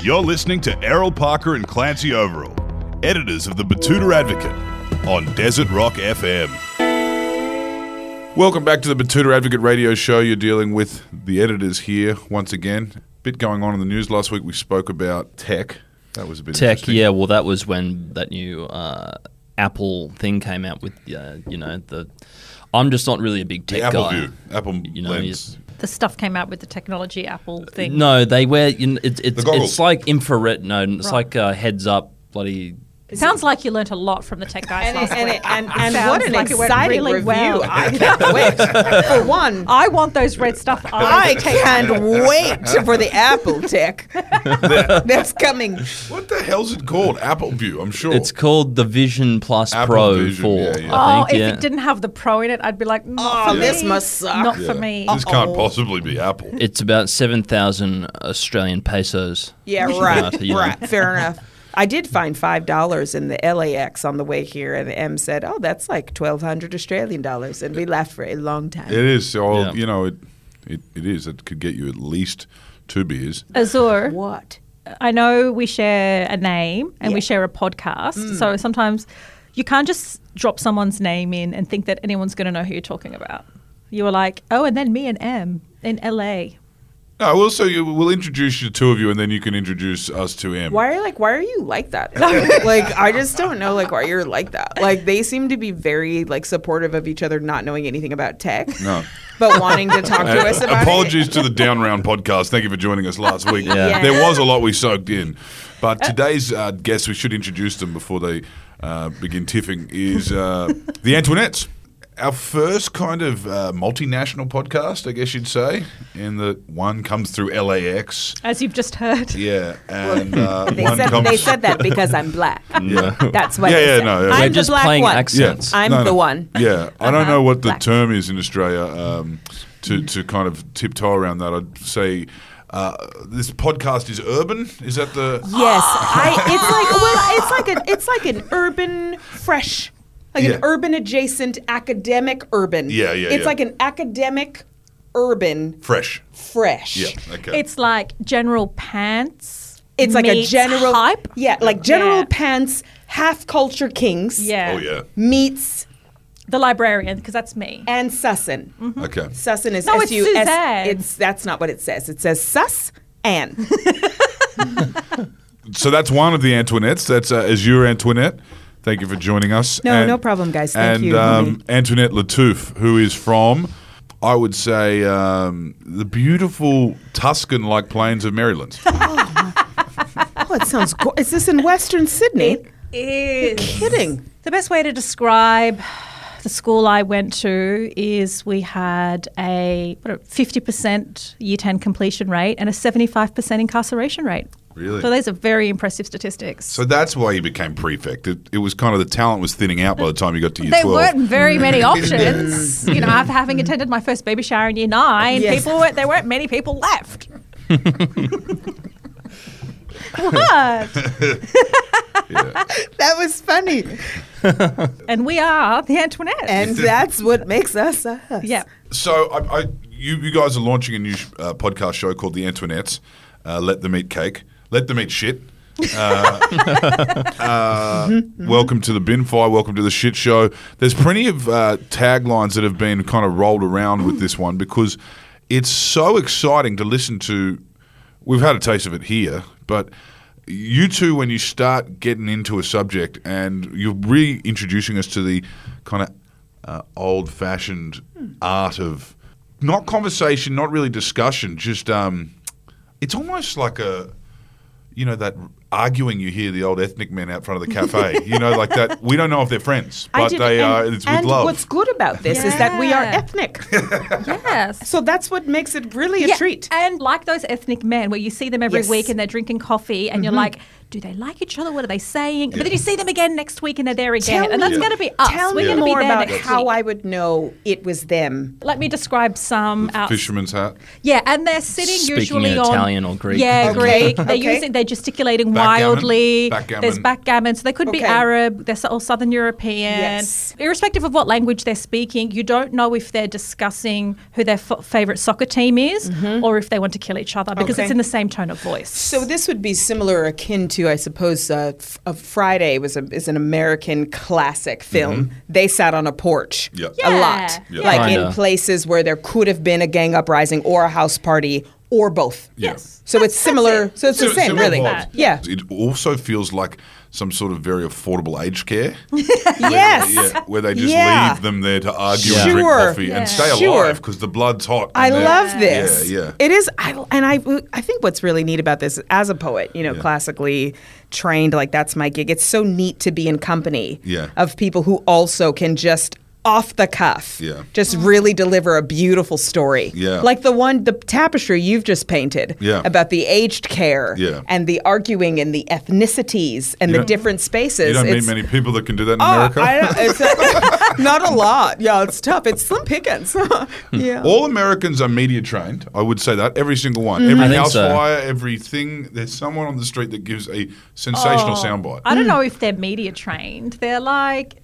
You're listening to Errol Parker and Clancy Overall, editors of the Betoota Advocate, on Desert Rock FM. Welcome back to the Betoota Advocate Radio Show. You're dealing with the editors here once again. Bit going on in the news last week. We spoke about tech. That was a bit Tech, yeah. Well, that was when that new uh, Apple thing came out with, uh, you know, the. I'm just not really a big The tech Apple guy. View, Apple You know, Lens. The stuff came out with the technology Apple thing. No, they wear. You know, it's it's, The it's like infrared. No, it's Right. like uh, heads up. Bloody. It sounds like you learnt a lot from the tech guys And, last and, week. and, It and sounds what an like it went exciting really review. well. I can't wait. For one, I want those red stuff. I eyes. can't wait for the Apple tech that's coming. What the hell's it called? Apple View, I'm sure. It's called the Vision Plus Apple Pro Vision, Four. yeah, yeah. I Oh, think. if yeah. it didn't have the pro in it, I'd be like, not Oh, for this me. must suck. Not Yeah. for me. This can't possibly be Apple. It's about seven thousand Australian pesos. Yeah, Yeah, right. Right. Fair enough. I did find five dollars in the LAX on the way here, and M said, "Oh, that's like twelve hundred Australian dollars," and we laughed for a long time. It is. So, Yeah. you know, it, it, it is. It could get you at least two beers. Azure, What? I know we share a name and we share a podcast, mm. so sometimes you can't just drop someone's name in and think that anyone's going to know who you're talking about. You were like, oh, and then me and M in LA. No, we'll so you, we'll introduce you two of you, and then you can introduce us to him. Why are like why are you like that? like I just don't know like why you're like that. Like they seem to be very like supportive of each other, not knowing anything about tech, No. but wanting to talk to us Uh, about apologies it. to the Down Round podcast. Thank you for joining us last week. Yeah. There was a lot we soaked in. But today's uh, guests, we should introduce them before they uh, begin tiffing, is uh, the Antoinettes. Our first kind of uh, multinational podcast, I guess you'd say, in that one comes through LAX. As you've just heard. Yeah, and uh, They one said comes. they said that because I'm black. Yeah, That's what. yeah, they yeah, said. no. yeah. I'm We're the just black playing one. accents. I'm No, the one. Yeah, I don't Uh-huh. know what the Black. term is in Australia um, to to kind of tiptoe around that. I'd say uh, this podcast is urban. Is that the? Yes, I, it's like well, it's like an it's like an urban fresh, like Yeah. an urban adjacent academic urban. Yeah, yeah, It's yeah. like an academic urban Fresh. fresh. Yeah. Okay. It's like general pants. It's like a general hype. Yeah, like general Yeah. pants, half culture kings. Yeah. oh yeah. Meets The librarian, because that's me. and Sussin. Okay. Sussin is No, it's S U S. Suzanne. It's that's not what it says. It says sus and. So that's one of the Antoinettes. That's uh, Azure Antoinette. Thank you for joining us. No, no problem, guys. Thank and, you. um, Antoinette Lattouf, who is from, I would say, um, the beautiful Tuscan-like plains of Maryland. oh, it sounds. Go- is this in Western Sydney? Is. Kidding. The best way to describe the school I went to is we had a 50% year 10 completion rate and a 75% incarceration rate. Really? So those are very impressive statistics. So that's why you became prefect. It, it was kind of the talent was thinning out by the time you got to year there 12. weren't very many options. you know, after having attended my first baby shower in year nine, Yes. people weren't, there weren't many people left. what? That was funny. And we are the Antoinette. And that's what makes us us. yeah. So I, I, you, you guys are launching a new uh, podcast show called The Antoinettes. Uh, Let them eat cake. Let them eat shit. Uh, uh, welcome to the bin fire. Welcome to the shit show. There's plenty of uh, taglines that have been kind of rolled around with this one because it's so exciting to listen to. We've had a taste of it here, but you two, when you start getting into a subject and you're reintroducing us to the kind of uh, old-fashioned art of not conversation, not really discussion, just um, it's almost like a you know that arguing you hear the old ethnic men out front of the cafe. you know, like that. We don't know if they're friends, but did- they and, are. It's with and love. what's good about this is that we are ethnic. Yes. so that's what makes it really a Yeah, treat. And like those ethnic men where you see them every Yes. week and they're drinking coffee and you're mm-hmm. like, do they like each other? What are they saying? But then you see them again next week and they're there again. Tell and that's me- going to be us. Tell We're me going be more about next how week. I would know it was them. Let me describe some out. Fisherman's hat. Yeah, and they're sitting Speaking usually in on Italian or Greek. Yeah, Okay, Greek. They're okay. using they're gesticulating mildly. Backgammon. There's backgammon. So they could be Arab, they're all Southern European. Yes. Irrespective of what language they're speaking, you don't know if they're discussing who their f- favorite soccer team is or if they want to kill each other because Okay. it's in the same tone of voice. So this would be similar, akin to, I suppose, uh, F- uh, Friday was a, is an American classic film. They sat on a porch Yeah. a lot, Yeah. like Kinda. in places where there could have been a gang uprising or a house party or both. Yes. So That's- it's similar. it. So it's the same, similar really. vibes. Yeah. It also feels like some sort of very affordable aged care. Yes. Yeah, where they just Yeah. leave them there to argue Yeah. and drink coffee Yeah. and stay Sure. alive because the blood's hot. I love this. Yeah, yeah. It is, I, and I, I think what's really neat about this, as a poet, you know, Yeah. classically trained, like that's my gig. It's so neat to be in company Yeah. of people who also can just off the cuff, Yeah. just really deliver a beautiful story. Yeah. like the one, the tapestry you've just painted, Yeah. about the aged care, Yeah. and the arguing and the ethnicities and You the different spaces. You don't meet many people that can do that in Oh, America. I don't, it's a- not a lot. Yeah, it's tough. It's slim pickings. yeah. All Americans are media trained. I would say that every single one, Mm-hmm. every I think house so. fire, everything. There's someone on the street that gives a sensational soundbite. I don't know if they're media trained. They're like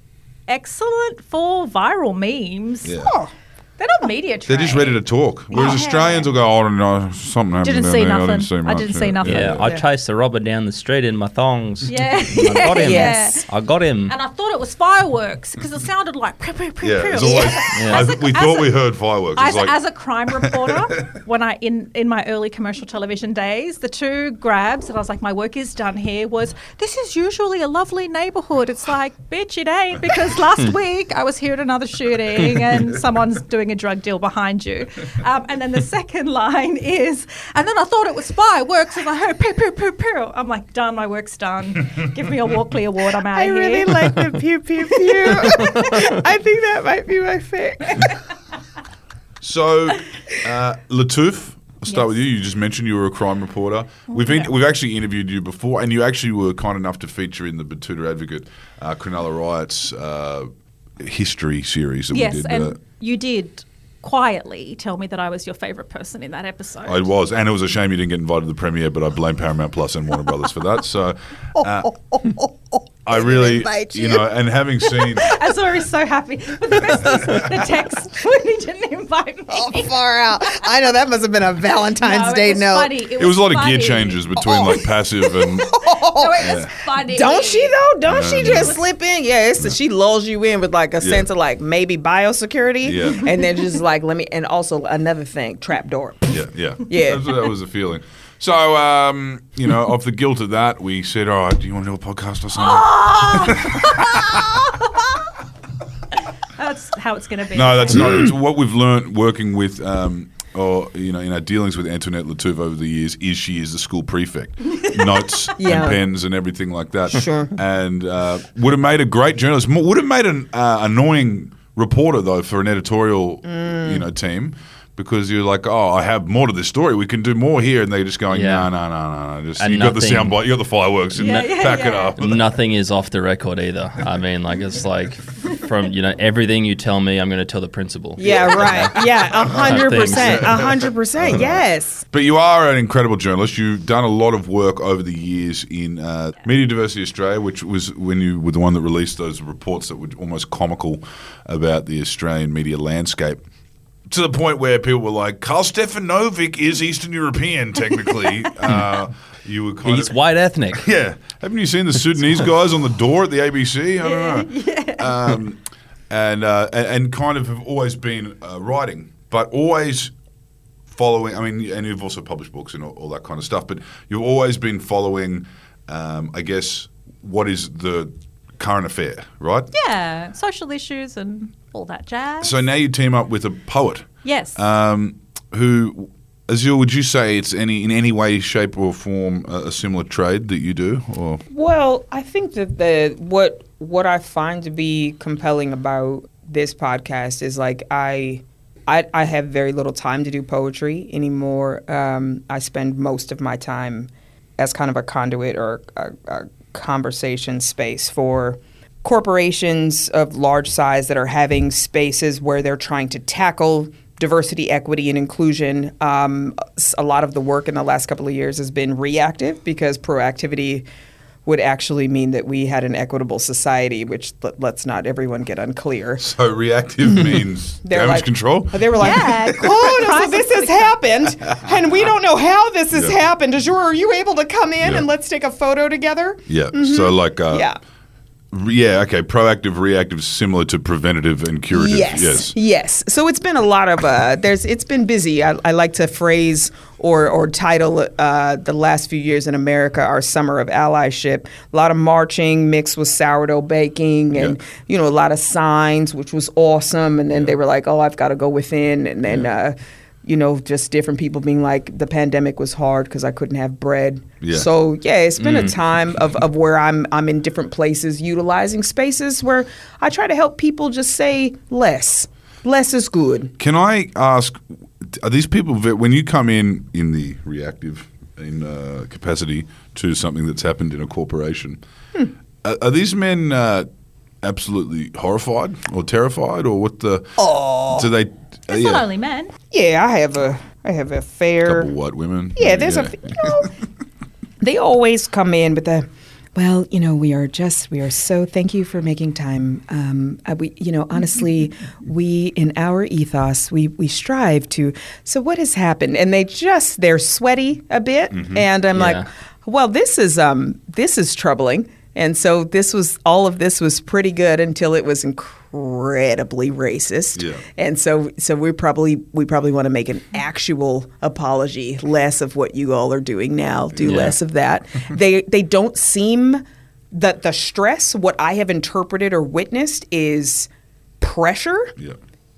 excellent for viral memes. Yeah. They're not media trained. They're just ready to talk. Whereas Yeah. Australians will go, "Oh, no, something happened." Didn't down see there. I nothing. didn't see I much." didn't see nothing. Yeah, I Yeah. chased the robber down the street in my thongs. Yeah. I got him. Yes. I got him. And I thought it was fireworks because it sounded like pew, pew, pew, Yeah, pew. it's always, Yeah. I, we thought a- we heard fireworks. As, It's like, as a crime reporter, when I in in my early commercial television days, the two grabs that I was like, my work is done here. Was this is usually a lovely neighborhood? It's like, bitch, it ain't because last week I was here at another shooting and someone's doing a drug deal behind you. Um, and then the second line is, and then I thought it was fireworks and I heard pew pew pew pew. I'm like, done, my work's done. Give me a Walkley award. I'm out I of here. I really like the pew pew pew. I think that might be my favorite. So, uh, Lattouf, I'll start Yes. with you. You just mentioned you were a crime reporter. We've in, yeah. we've actually interviewed you before, and you actually were kind enough to feature in the Betoota Advocate uh, Cronulla Riots uh, history series that Yes, we did. and uh, you did quietly tell me that I was your favourite person in that episode. I was, and it was a shame you didn't get invited to the premiere, but I blame Paramount Plus and Warner Brothers for that. So, uh, I really, you you. know, and having seen, Azure is so happy. But the best is the text when he didn't invite me. Oh, far out. I know that must have been a Valentine's No, it Day was note. funny. it was a lot of gear changes between like passive and No, it was funny. Don't she though? Don't she Yeah. just slip in? Yeah, it's she lulls you in with like a sense of like maybe biosecurity, Yeah. and then just like let me. And also another thing, trapdoor. Yeah, yeah, Yeah. That's, that was the feeling. So, um, you know, of the guilt of that, we said, "All right, do you want to do a podcast or something?" That's how it's going to be. No, that's not. It's what we've learned working with, um, or you know, in our dealings with Antoinette Lattouf over the years, is she is the school prefect, notes Yeah. and pens and everything like that. Sure. and uh, would have made a great journalist. Mo- Would have made an uh, annoying reporter though for an editorial, Mm. you know, team. Because you're like, oh, I have more to this story. We can do more here, and they're just going, Yeah. no, no, no, no, no. Just And you got the nothing- soundbite, you got the fireworks, and Yeah, yeah, back it yeah. up. Nothing is off the record either. I mean, like it's like from you know everything you tell me, I'm going to tell the principal. Yeah, right. Yeah, a hundred Things. percent, a hundred percent. Yes. But you are an incredible journalist. You've done a lot of work over the years in uh, Media Diversity Australia, which was when you were the one that released those reports that were almost comical about the Australian media landscape. To the point where people were like, Carl Stefanovic is Eastern European, technically. uh, you were kind He's of. white ethnic. Yeah. Haven't you seen the Sudanese guys on the door at the ABC? I don't know. Um, and, uh, and and kind of have always been uh, writing, but always following. I mean, and you've also published books and all, all that kind of stuff, but you've always been following. Um, I guess what is the current affair, right? Yeah, social issues and all that jazz. So now you team up with a poet yes. um, who. Azil, would you say it's any in any way, shape, or form a, a similar trade that you do, or Well, I think that the what what I find to be compelling about this podcast is like I I, I have very little time to do poetry anymore. Um, I spend most of my time as kind of a conduit or a, a conversation space for corporations of large size that are having spaces where they're trying to tackle diversity, equity, and inclusion. Um, a lot of the work in the last couple of years has been reactive because proactivity would actually mean that we had an equitable society, which let, let's not everyone get unclear. So reactive means damage like- control. They were like, Yeah. "Oh, so this has happened, and we don't know how this has Yeah. happened. Is you are you able to come in Yeah. and let's take a photo together?" Yeah. So like uh, Mm-hmm. Yeah. Yeah, okay, proactive, reactive similar to preventative and curative. Yes. Yes. Yes. So it's been a lot of uh there's it's been busy. I, I like to phrase or or title uh the last few years in America our summer of allyship. A lot of marching mixed with sourdough baking and Yeah. you know a lot of signs which was awesome and then they were like, "Oh, I've got to go within." And then uh you know, just different people being like, the pandemic was hard because I couldn't have bread. Yeah. So yeah, it's been a time of, of where I'm I'm in different places, utilizing spaces where I try to help people just say less. Less is good. Can I ask, are these people, when you come in in the reactive in uh, capacity to something that's happened in a corporation, Hmm. are, are these men uh, absolutely horrified or terrified or what the, Oh. do they, uh, It's yeah, not only men. Yeah, I have a I have a fair couple white women? Yeah, there's a you know, they always come in with the well, you know, we are just we are so thank you for making time. Um, uh, we, you know, honestly, we in our ethos we we strive to. So what has happened? And they just they're sweaty a bit, and I'm like, well, this is um this is troubling. And so this was all of this was pretty good until it was incredibly racist. Yeah. And so so we probably we probably want to make an actual apology, less of what you all are doing now, do Yeah. less of that. they they don't seem that the stress what I have interpreted or witnessed is pressure Yeah.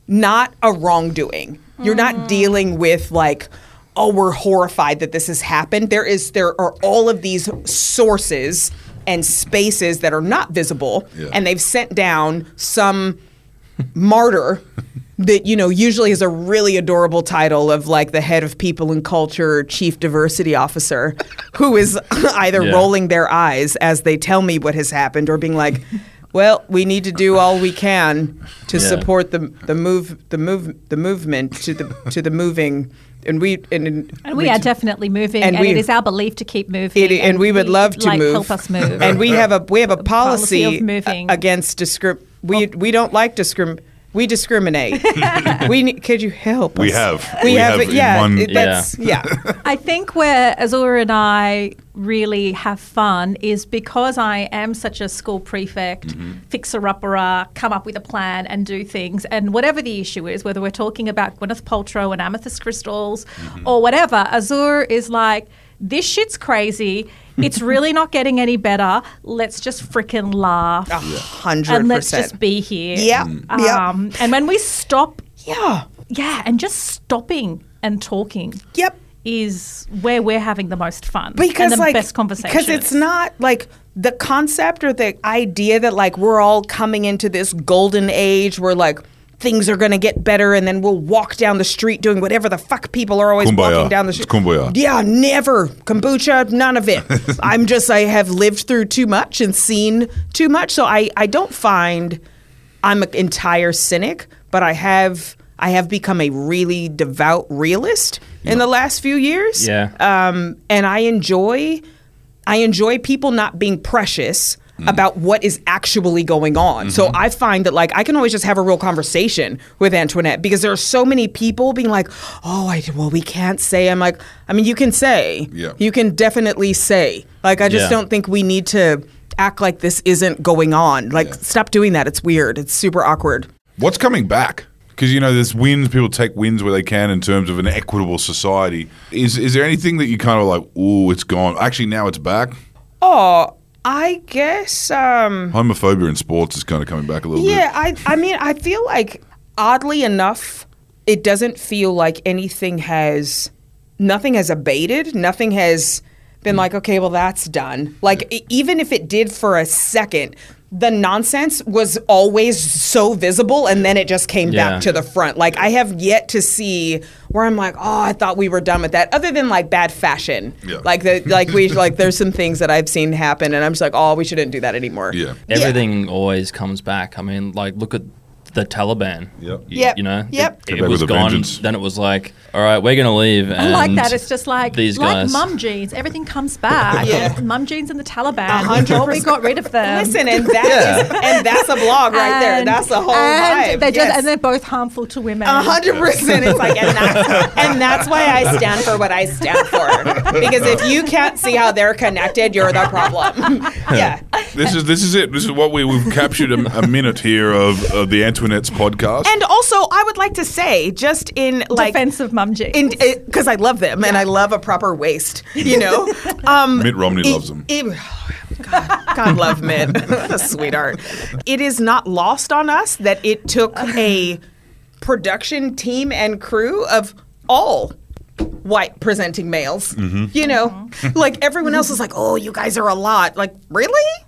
not a wrongdoing. You're not mm. dealing with like, oh, we're horrified that this has happened. There is there are all of these sources and spaces that are not visible, Yeah. and they've sent down some martyr that you know usually is a really adorable title of like the head of people and culture chief diversity officer who is either Yeah. rolling their eyes as they tell me what has happened or being like well we need to do all we can to Yeah. support the the move the move the movement to the to the moving and we and, And we are definitely moving, and and, we- it is our belief to keep moving. it, and we would love to like, move. Help us move. And we have a we have a policy policy, of moving. against discrim. We oh. we don't like discrim. We discriminate. we need, could you help? We us? have. We, We have. have yeah. one- it- that's, yeah. I think where Azura and I really have fun is because I am such a school prefect, Mm-hmm. fixer upper, come up with a plan and do things. And whatever the issue is, whether we're talking about Gwyneth Paltrow and amethyst crystals Mm-hmm. or whatever, Azure is like, this shit's crazy. It's really not getting any better. Let's just freaking laugh. A hundred And let's just be here. Yeah, Mm. yeah. Um, and when we stop, Yeah. yeah, and just stopping and talking Yep. is where we're having the most fun because and the like best conversations. because it's not like the concept or the idea that like we're all coming into this golden age where like things are going to get better and then we'll walk down the street doing whatever the fuck people are always Kumbaya. walking down the It's street. kumbaya. Yeah, never kombucha, none of it. I'm just I have lived through too much and seen too much, so I I don't find I'm an entire cynic, but I have I have become a really devout realist in the last few years. Yeah. Um, and I enjoy I enjoy people not being precious Mm-hmm. about what is actually going on. So mm-hmm. I find that like I can always just have a real conversation with Antoinette because there are so many people being like, "Oh, I well we can't say." I'm like, I mean, you can say. Yeah. You can definitely say. Like I just Yeah. don't think we need to act like this isn't going on. Like Yeah. stop doing that. It's weird. It's super awkward. What's coming back? Because you know, there's wins. People take wins where they can in terms of an equitable society. Is is there anything that you kind of like? oh it's gone. Actually, now it's back. Oh, I guess um Homophobia in sports is kind of coming back a little bit. Yeah, I I mean I feel like oddly enough, it doesn't feel like anything has nothing has abated. Nothing has been like, okay, well that's done. Like e- even if it did for a second, the nonsense was always so visible and then it just came Yeah. back to the front. Like I have yet to see where I'm like, oh, I thought we were done with that. Other than like bad fashion. Yeah. Like the like we like there's some things that I've seen happen and I'm just like, oh, we shouldn't do that anymore. Yeah. Everything always comes back. I mean, like, look at the Taliban. Yep. Yep. You know. Yep. It, it was gone. vengeance. Then it was like, all right, we're gonna leave. I like that. It's just like these like guys. mum jeans. Everything comes back. Yeah. Mum jeans and the Taliban. hundred We thought we percent. got rid of them. Listen, and that is, and that's a blog right there. That's a whole and vibe. They just, Yes. and they're both harmful to women. A hundred percent. It's like, and that's, and that's why I stand for what I stand for. Because if you can't see how they're connected, you're the problem. yeah. This is this is it. This is what we we've captured a, a minute here of, of the Antoinette's podcast. And also, I would like to say, just in like Defense of mum jeans. because I love them and I love a proper waist, you know. Um, Mitt Romney it- loves them. it- God, God love Mitt, sweetheart. It is not lost on us that it took a production team and crew of all white presenting males. Mm-hmm. You know, like everyone else is like, "Oh, you guys are a lot." Like, really?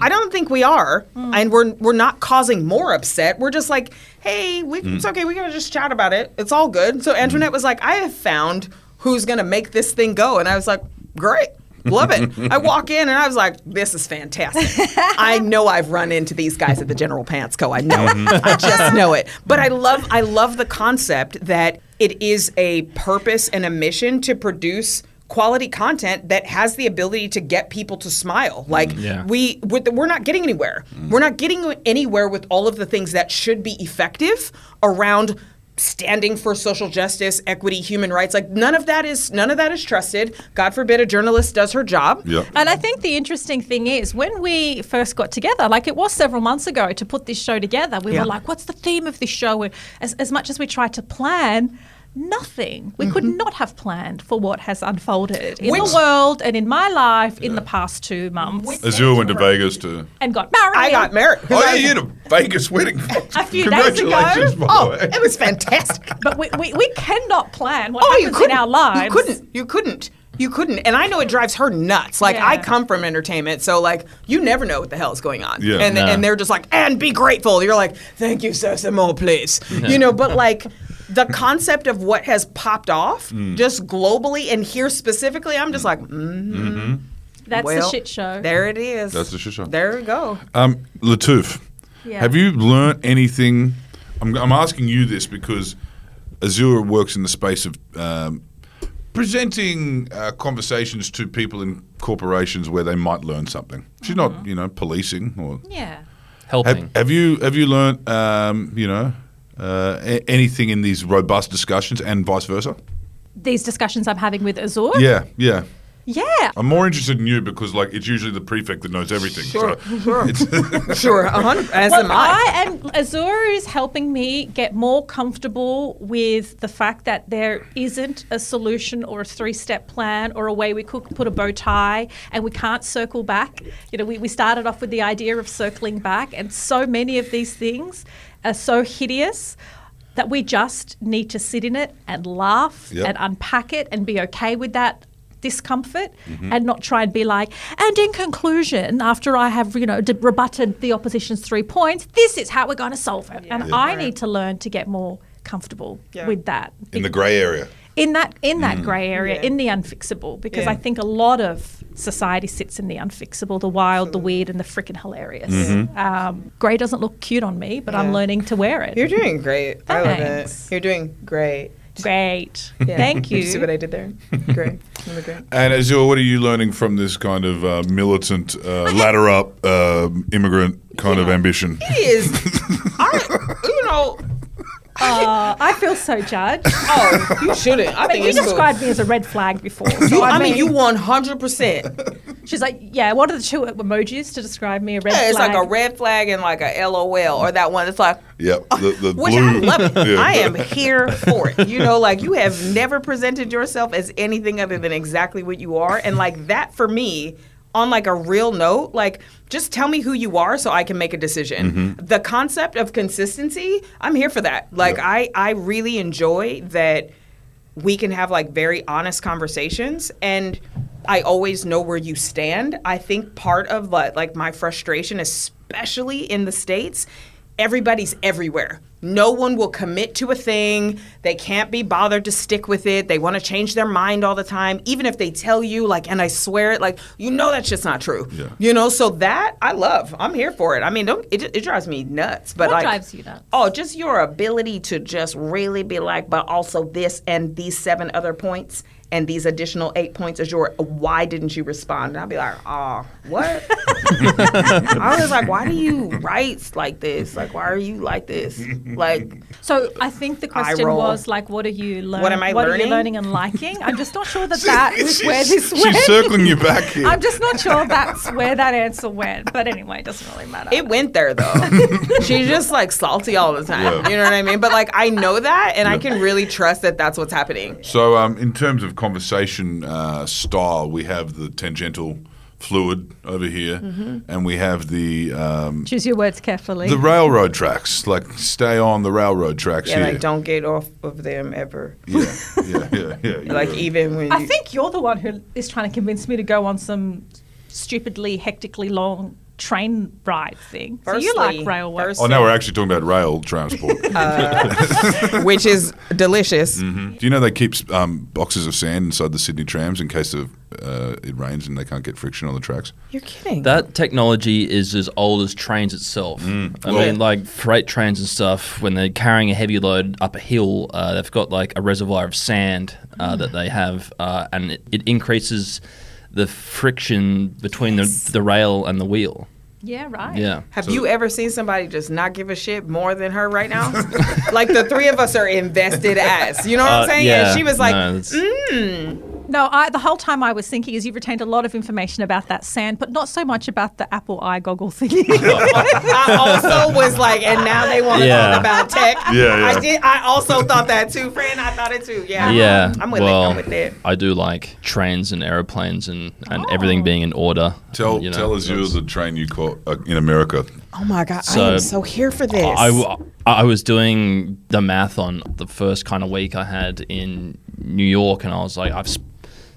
I don't think we are, mm. and we're we're not causing more upset. We're just like, hey, we, mm. it's okay. We gotta just chat about it. It's all good. So Antoinette mm. was like, I have found who's gonna make this thing go, and I was like, great. Love it. I walk in and I was like, this is fantastic. I know I've run into these guys at the General Pants Co. I know it. Mm-hmm. I just know it. But I love I love the concept that it is a purpose and a mission to produce quality content that has the ability to get people to smile. Mm, like Yeah. we with the, we're not getting anywhere. Mm. We're not getting anywhere with all of the things that should be effective around standing for social justice, equity, human rights. Like none of that is none of that is trusted. God forbid a journalist does her job. Yep. And I think the interesting thing is when we first got together, like it was several months ago to put this show together, we Yeah. were like, what's the theme of this show? And as, as much as we tried to plan, nothing. We could mm-hmm. not have planned for what has unfolded in Which- the world and in my life in the past two months Azure went to Vegas to. and got married. I got married. Oh, yeah, you had a Vegas wedding. A few days ago. Oh, way. it was fantastic. But we, we, we cannot plan what oh, you couldn't. in our lives. You couldn't. You couldn't. You couldn't. And I know it drives her nuts. Like Yeah. I come from entertainment, so like you never know what the hell is going on. Yeah. And No. and they're just like, and be grateful. You're like, thank you, sir, some more, please. You know, but like the concept of what has popped off Mm. just globally and here specifically, I'm just like, mm, That's well, the shit show. There it is. That's the shit show. There we go. Um, Lattouf, Yeah. have you learnt anything? I'm, I'm asking you this because Azura works in the space of um, presenting uh, conversations to people in corporations where they might learn something. She's Mm-hmm. not, you know, policing or. yeah. helping. Have, have you have you learnt, um, you know, Uh, a- anything in these robust discussions and vice versa? These discussions I'm having with Azure. Yeah, yeah. Yeah. I'm more interested in you because, like, it's usually the prefect that knows everything. Sure, so sure. Sure. As Well, am I. I and Azure is helping me get more comfortable with the fact that there isn't a solution or a three-step plan or a way we could put a bow tie and we can't circle back. You know, we, we started off with the idea of circling back, and so many of these things are so hideous that we just need to sit in it and laugh Yep. and unpack it and be okay with that discomfort mm-hmm. and not try and be like and in conclusion after i have you know de- rebutted the opposition's three points this is how we're going to solve it and i need to learn to get more comfortable Yeah. with that in the grey area. in that in that mm. grey area Yeah. in the unfixable because Yeah. i think a lot of society sits in the unfixable the wild the weird and the freaking hilarious um, grey doesn't look cute on me but i'm learning to wear it You're doing great. I love it. You're doing great. great Yeah. thank You see what I did there? Great. Great. And Azure, what are you learning from this kind of uh, militant, uh, ladder up, uh, immigrant kind of ambition? He is. I, you know. Uh, i feel so judged Oh, you shouldn't. I I mean, think you it's cool. described me as a red flag before. So You, I mean, you 100%. She's like, yeah. What are the two emojis to describe me? A red Yeah, it's flag. like a red flag and like a LOL, or that one. It's like, Yep, the, the which blue. I love it. Yeah. I am here for it. You know, like you have never presented yourself as anything other than exactly what you are, and like that for me. On like a real note, like just tell me who you are so I can make a decision. Mm-hmm. The concept of consistency, I'm here for that. Like Yeah. I I really enjoy that we can have like very honest conversations and I always know where you stand. I think part of like, like my frustration especially in the states everybody's everywhere. no one will commit to a thing. They can't be bothered to stick with it. They want to change their mind all the time, even if they tell you, like, and I swear it, like, you know, that's just not true. Yeah. You know, so that I love. I'm here for it. I mean, don't it, it drives me nuts. But What like, drives you nuts? Oh, just your ability to just really be like, but also this and these seven other points and these additional eight points is your. Why didn't you respond? And I'll be like, oh, what? I was like, why do you write like this? Like, why are you like this? Like, So I think the question was like, what are you learning? What am I What are learning? you learning and liking? I'm just not sure that that is where this went. She's circling you back here. I'm just not sure that's where that answer went. But anyway, it doesn't really matter. it went there though. She's just like salty all the time. Yeah. You know what I mean? But like, I know that, and I can really trust that that's what's happening. So, um, in terms of conversation uh, style, we have the tangential fluid over here, Mm-hmm. and we have the um, Choose your words carefully. the railroad tracks. Like, stay on the railroad tracks Yeah, here. like don't get off of them ever. Yeah, yeah, yeah, yeah. Like even when I you, think you're the one who is trying to convince me to go on some stupidly, hectically long train ride thing. so you like Firstly- railway. first- Oh, now we're actually talking about rail transport. which is delicious. Do you know they keep um, boxes of sand inside the Sydney trams in case of uh, it rains and they can't get friction on the tracks? You're kidding. That technology is as old as trains itself. I Mm. Well- mean, like freight trains and stuff, when they're carrying a heavy load up a hill, uh, they've got like a reservoir of sand uh, that they have, uh, and it, it increases the friction between the, the rail and the wheel. yeah, right. Yeah. Have you ever seen somebody just not give a shit more than her right now? like the three of us are invested as. You know what Uh, I'm saying? yeah, and she was like, no, it's- No, I, the whole time I was thinking is you've retained a lot of information about that sand, but not so much about the Apple eye goggle thing. I also was like, and now they want to Yeah. talk about tech. Yeah, yeah. I did. I also thought that too, friend. I thought it too. Yeah. Yeah, I'm with well, it. I'm with it. I do like trains and aeroplanes and, and Oh. everything being in order. Tell, you know, tell us you're the train you caught uh, in America. Oh my god, I am so here for this. I, I, I was doing the math on the first kind of week I had in New York, and I was like, I've sp-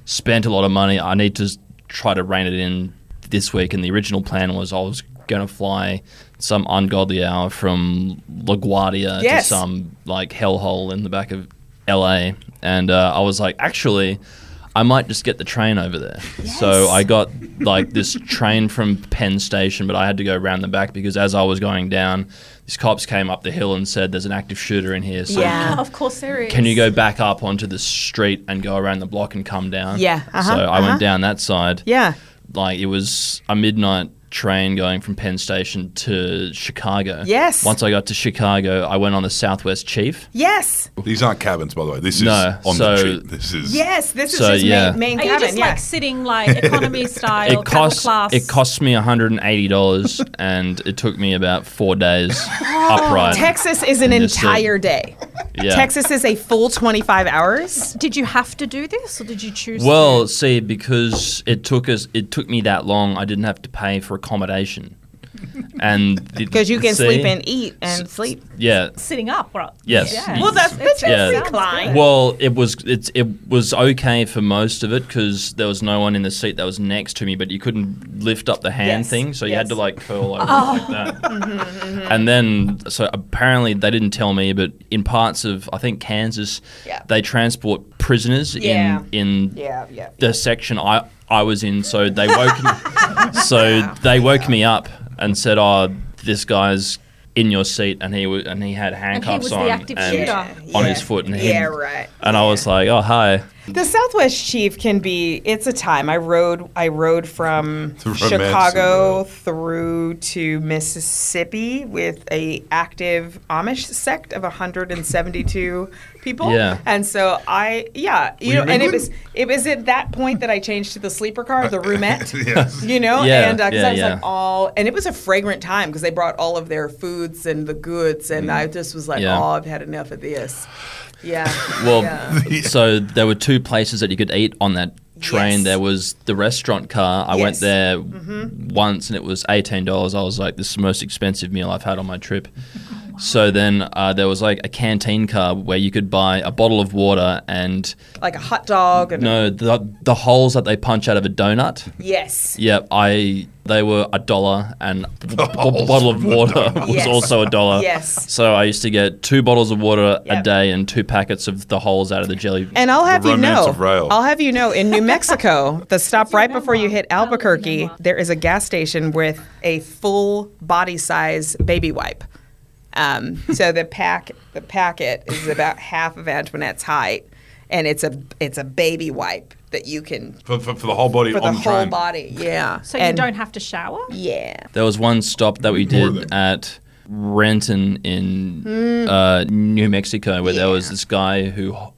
spent a lot of money. I need to try to rein it in this week. And the original plan was I was going to fly some ungodly hour from LaGuardia Yes. to some like hellhole in the back of LA, and uh, I was like, actually. I might just get the train over there. So I got like this train from Penn Station, but I had to go around the back because as I was going down, these cops came up the hill and said, "There's an active shooter in here. So Yeah. of course there is. can you go back up onto the street and go around the block and come down?" Yeah, uh-huh, so I uh-huh. went down that side. yeah. Like it was a midnight train going from Penn Station to Chicago. Yes. Once I got to Chicago, I went on the Southwest Chief. Yes. These aren't cabins, by the way. This is No, on so- the cheap. This is Yes. This is So, his yeah. main, main Are you just yeah. like sitting like economy style, it cost class? it cost me $180 and it took me about 4 days oh, upright. Texas is an And just, entire day. Yeah. Texas is a full 25 hours. Did you have to do this, or did you choose? Well, to? see, because it took us, it took me that long. I didn't have to pay for accommodation, and Because you can see? sleep and eat and sleep. Yeah. sitting up, right? Yes. Yeah. Well, that's, that's Yeah. yeah. Well, it was it's it was okay for most of it because there was no one in the seat that was next to me, but you couldn't lift up the hand Yes, thing, so you had to like curl over like that. Oh. Mm-hmm, mm-hmm. And then, so apparently they didn't tell me, but in parts of I think Kansas, Yeah. they transport prisoners Yeah. in in Yeah, yeah. the section I I was in, so they woke me, so they woke me up and said, "Oh, this guy's in your seat," and he was and he had handcuffs was on active and shooter. on Yeah. his foot, and he, Yeah, right. and I was like, "Oh, hi." The Southwest Chief can be. It's a time. I rode. I rode from The Chicago through to Mississippi with a active Amish sect of 172 people. Yeah. And so I, yeah, you Were you know, and it was it was at that point that I changed to the sleeper car, the roomette. Yes. You know, Yeah, and because yeah, I was yeah. like all, and it was a fragrant time because they brought all of their foods and the goods, and I just was like, Mm. Yeah. oh, I've had enough of this. Yeah. Well, Yeah. so there were two places that you could eat on that train, Yes. there was the restaurant car. I went there Mm-hmm. once and it was eighteen dollars. I was like, "This is the most expensive meal I've had on my trip." So then uh, there was like a canteen car where you could buy a bottle of water and Like a hot dog and no the the holes that they punch out of a donut. yes. Yeah, I they were a dollar and a b- holes bottle of water was Yes. also a dollar. Yes. So I used to get two bottles of water a day and two packets of the holes out of the jelly. And I'll have The you know, of rail. I'll have you know, in New Mexico, the stop right before you hit Albuquerque, there is a gas station with a full body size baby wipe. Um, so the pack, the packet is about half of Antoinette's height, and it's a it's a baby wipe that you can For, for, for the whole body for the on the whole train. body. Yeah. So you don't have to shower? Yeah. There was one stop that we did at Raton in uh, New Mexico where there was this guy who ho-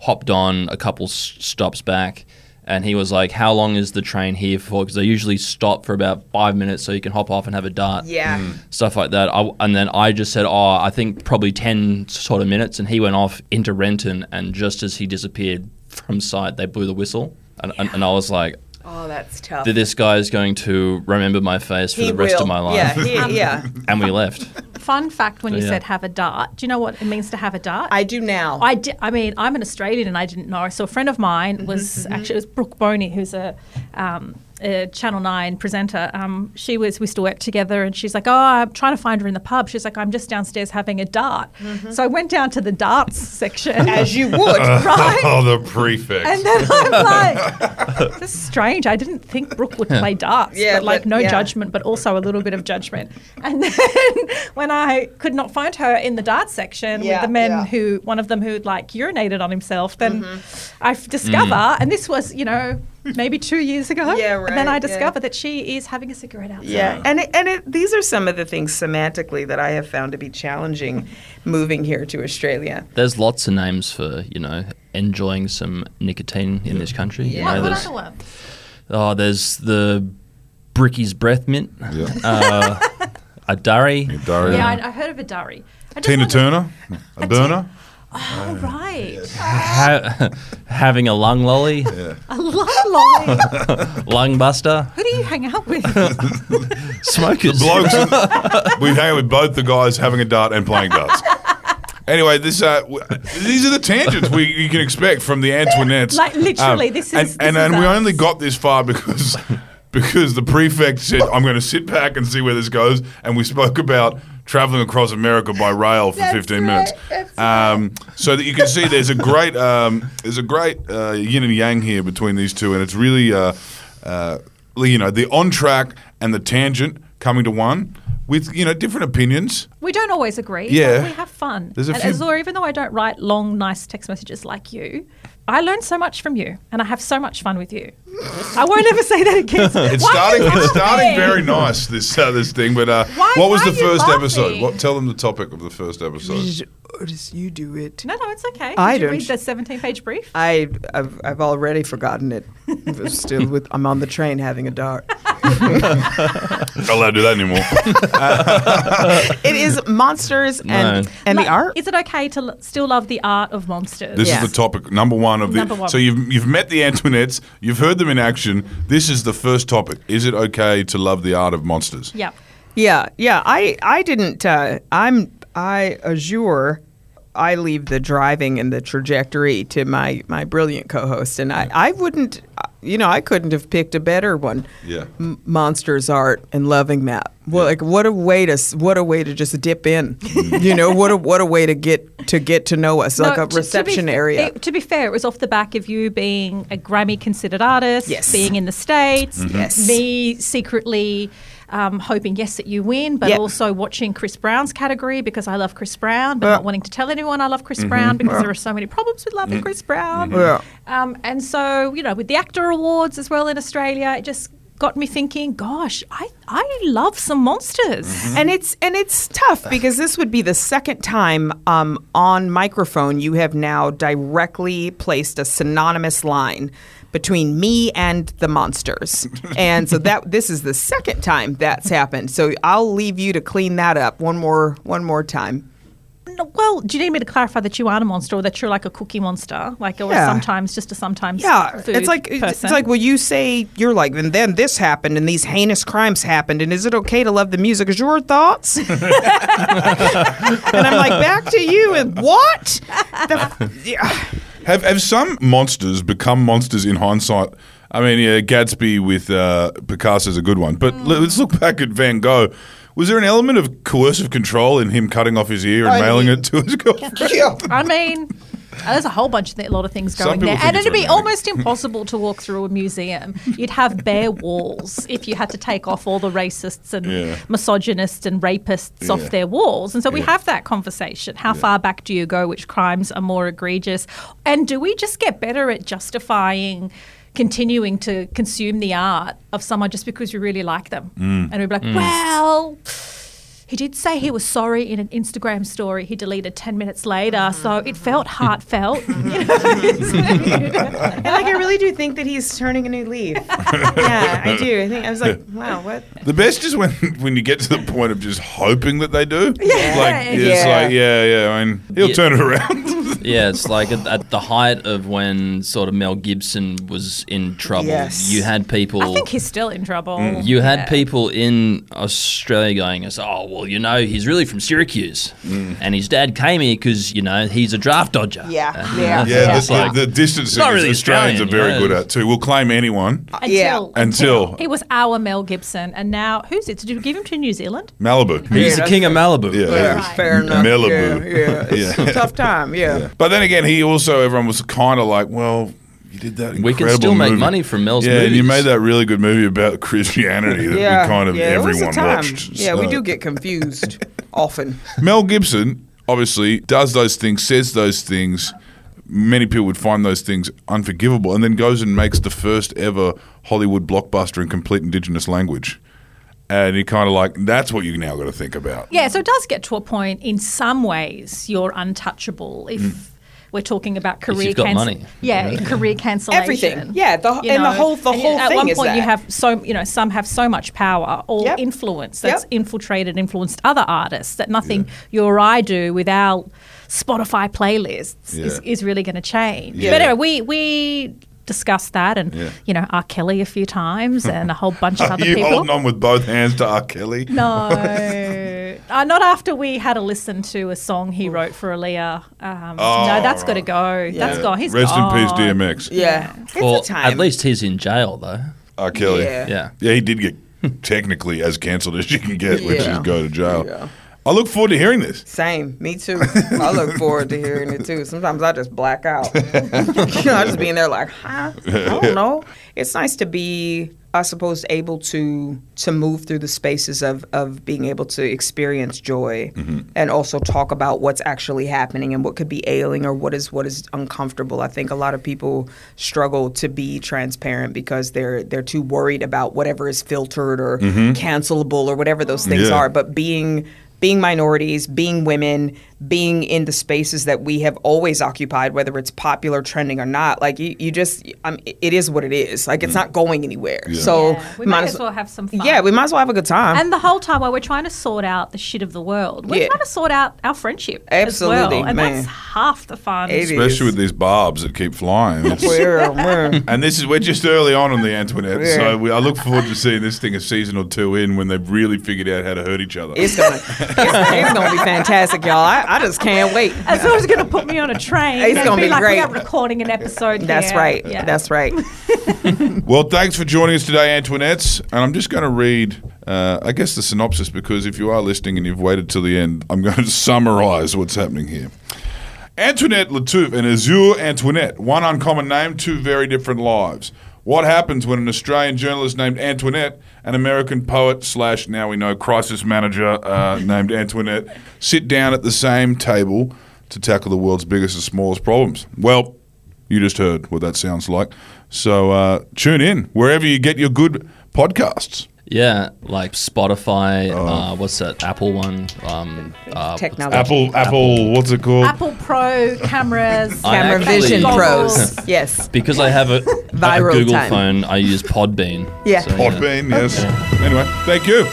hopped on a couple s- stops back and he was like, How long is the train here for? Because they usually stop for about five minutes so you can hop off and have a dart. Yeah. Hmm. Stuff like that. I, and then I just said, Oh, I think probably 10 sort of minutes. And he went off into Raton. And just as he disappeared from sight, they blew the whistle. And, and, and I was like, Oh, that's tough. that this guy is going to remember my face for He the rest will. of my life. Yeah. He, yeah. And we left. Fun fact when you Yeah. said have a dart. Do you know what it means to have a dart? I do now. I, di- I mean, I'm an Australian and I didn't know. So a friend of mine was Mm-hmm, actually it was Brooke Boney, who's a, um, a Channel Nine presenter. Um, she was we still to work together, and she's like, "Oh, I'm trying to find her in the pub." She's like, "I'm just downstairs having a dart." So I went down to the darts section, Mm-hmm. As you would. right? Oh, the prefix. And then I'm like, this is strange. I didn't think Brooke would play darts. Yeah, but like but- no yeah. judgment, but also a little bit of judgment. And then when I could not find her in the darts section Yeah, with the men yeah. who, one of them who'd like urinated on himself, then Mm-hmm. I f- discover, and this was, you know, maybe two years ago. Yeah, And then right, I yeah. that she is having a cigarette outside. Yeah, and it, and it, these are some of the things semantically that I have found to be challenging moving here to Australia. There's lots of names for, you know, enjoying some nicotine in this country. You What, know, what there's, other one? oh, there's the Bricky's Breath Mint, Yeah. uh, a Durry. Daria. Yeah, I, I heard of a Durry. Tina Turner, a burner. Oh, right. Ha- having a lung lolly, I love Lolly. lung buster, Who do you hang out with? smokers. Blokes, we hang out with both the guys having a dart and playing darts. Anyway, this uh, w- these are the tangents we you can expect from the Antoinettes. Like, literally, this is- and this and, is and we us. only got this far because because the prefect said I'm going to sit back and see where this goes, and we spoke about traveling across America by rail for 15 minutes. Um, so that you can see there's a great um, there's a great uh, yin and yang here between these two, and it's really uh, uh, you know the on track and the tangent coming to one with you know different opinions. We don't always agree. Yeah. But we have fun. There's a and few- Azure, even though I don't write long, nice text messages like you, I learn so much from you, and I have so much fun with you. I won't ever say that again. It's Why starting. It's starting very nice. This uh, this thing, but uh, Why- what was the first laughing? episode? What tell them the topic of the first episode? You do it. No, no, it's okay. I Did you don't. read the 17-page brief? I, I've, I've already forgotten it. I'm Still with, I'm on the train having a dart. Not allowed to do that anymore. It is monsters and No. and the Like, art. Is it okay to l- still love the art of monsters? This Yeah. is the topic number one of the. Number one. So you've you've met the Antoinettes. You've heard them in action. This is the first topic. Is it okay to love the art of monsters? Yeah. Yeah, yeah. I I didn't. Uh, I'm I assure. I leave the driving and the trajectory to my my brilliant co-host, and I I wouldn't. You know, I couldn't have picked a better one. Yeah. M- monsters art and loving that. Well, like what a way to what a way to just dip in. you know, what a what a way to get to get to know us, like a to- to be reception area. it- to be fair, it was off the back of you being a Grammy considered artist, Yes. being in the States, Mm-hmm. Yes. me secretly um, hoping, yes, that you win, but Yep. also watching Chris Brown's category because I love Chris Brown, but Yeah. not wanting to tell anyone I love Chris Brown because there are so many problems with loving Chris Brown. Yeah. Um, and so, you know, with the AACTA Awards as well in Australia, it just got me thinking, gosh, I, I love some monsters. and it's and it's tough because this would be the second time um, on microphone you have now directly placed a synonymous line between me and the monsters and so that this is the second time that's happened so i'll leave you to clean that up one more one more time no, well, do you need me to clarify that you aren't a monster or that you're like a cookie monster? Like, or Yeah. sometimes just a sometimes Yeah, it's like it's like well, you say you're like, and then this happened, and these heinous crimes happened, and is it okay to love the music? Is your thoughts? and I'm like, back to you, and what? The, yeah. Have have some monsters become monsters in hindsight? I mean, yeah, Gatsby with uh, Picasso is a good one, but Mm. let's look back at Van Gogh. Was there an element of coercive control in him cutting off his ear and I mailing mean- it to his girlfriend? yeah. I mean, there's a whole bunch of th- a lot of things going there, and it'd be almost impossible to walk through a museum. You'd have bare walls if you had to take off all the racists and Yeah. misogynists and rapists Yeah. off their walls. And so we Yeah. have that conversation. How far back do you go? Which crimes are more egregious? And do we just get better at justifying? Continuing to consume the art of someone just because we really like them, Mm. and we'd be like, "Well, he did say he was sorry in an Instagram story he deleted 10 minutes later, mm-hmm. so it felt mm-hmm. heartfelt. Mm-hmm. You know? And like, I really do think that he's turning a new leaf. yeah, I do. I think I was like, wow, what? The best is when when you get to the point of just hoping that they do. Yeah. like it's Yeah. like yeah, yeah. I mean, he'll Yeah. turn it around. Yeah, it's like at, at the height of when sort of Mel Gibson was in trouble. Yes. You had people. I think he's still in trouble. Mm. You had Yeah. people in Australia going, as, "Oh, well, you know, he's really from Syracuse, mm. and his dad came here because you know he's a draft dodger." Yeah, And, yeah. yeah, it's the, like- the, the distance not really Australians are very yeah. good at too. We'll claim anyone. Until, Yeah. Until- he was our Mel Gibson, and now who's it? Did you give him to New Zealand? Malibu. he's the king of Malibu. Yeah. Yeah, Right. fair enough. Malibu. Yeah, yeah. It's Yeah. a tough time. Yeah. But then again, he also everyone was kind of like, well, you did that. We can incredible still make money from Mel's Yeah, and you made that really good movie about Christianity that Yeah, we kind of yeah, it was a everyone time. watched. Yeah, we do get confused often. Mel Gibson obviously does those things, says those things. Many people would find those things unforgivable, and then goes and makes the first ever Hollywood blockbuster in complete Indigenous language. And you kind of like that's what you now got to think about. Yeah, so it does get to a point. In some ways, you're untouchable if. Mm. We're talking about career you've got cancel- money. Yeah, career cancellation. Everything. Yeah, the- You and the whole- the and whole At thing At one is point, you have so you know some have so much power or Yep. influence that's Yep. infiltrated, influenced other artists that nothing you or I do with our Spotify playlists is, Yeah. is really going to change. Yeah. But anyway, we we discussed that and Yeah. you know R. Kelly a few times and a whole bunch of Are other you people. holding on with both hands to R. Kelly? No, uh, not after we had a listen to a song he wrote for Aaliyah. Um, no, that's got to go. That's Yeah. gone. He's Rest gone. in peace, DMX. Yeah. It's Well, a time. at least he's in jail though. R. Kelly. Yeah. Yeah. Yeah, he did get technically as cancelled as you can get, which Yeah. is go to jail. Yeah. I look forward to hearing this. Same. Me too. I look forward to hearing it too. Sometimes I just black out. you know, I just being there like, huh? I don't know. It's nice to be, I suppose, able to to move through the spaces of of being able to experience joy mm-hmm. and also talk about what's actually happening and what could be ailing or what is what is uncomfortable. I think a lot of people struggle to be transparent because they're they're too worried about whatever is filtered or mm-hmm. cancelable or whatever those things Yeah. are. But being being minorities, being women, being in the spaces that we have always occupied, whether it's popular, trending or not, like you, you just, um, it is what it is. Like it's not going anywhere. So Yeah, we might as well have some fun. Yeah, we might as well have a good time. And the whole time while we're trying to sort out the shit of the world, we're Yeah. trying to sort out our friendship Absolutely, as well. And man. that's half the fun. It is. Especially with these barbs that keep flying. It's- Where- where- and this is we're just early on on the Antoinette, Yeah. so we, I look forward to seeing this thing a season or two in when they've really figured out how to hurt each other. It's gonna, it's, it's gonna be fantastic, y'all. I, I just can't wait. As someone's going to put me on a train, It's and gonna be like, great. We are recording an episode. That's here. right. Yeah. That's right. Well, thanks for joining us today, Antoinettes. And I'm just going to read, uh, I guess, the synopsis because if you are listening and you've waited till the end, I'm going to summarize what's happening here. Antoinette Lattouf and Azure Antoinette, one uncommon name, two very different lives. What happens when an Australian journalist named Antoinette, an American poet slash now we know crisis manager uh, named Antoinette, sit down at the same table to tackle the world's biggest and smallest problems? Well, you just heard what that sounds like. So uh, tune in wherever you get your good podcasts. Yeah, like Spotify. Oh. Uh, what's that Apple one? Um, uh, Technology. Apple, Apple, what's it called? Apple Pro cameras, Camera actually- Vision Pros. Yes. Because I have a, a Google time. phone, I use Podbean. Yeah. So, Podbean, yes. Anyway, thank you.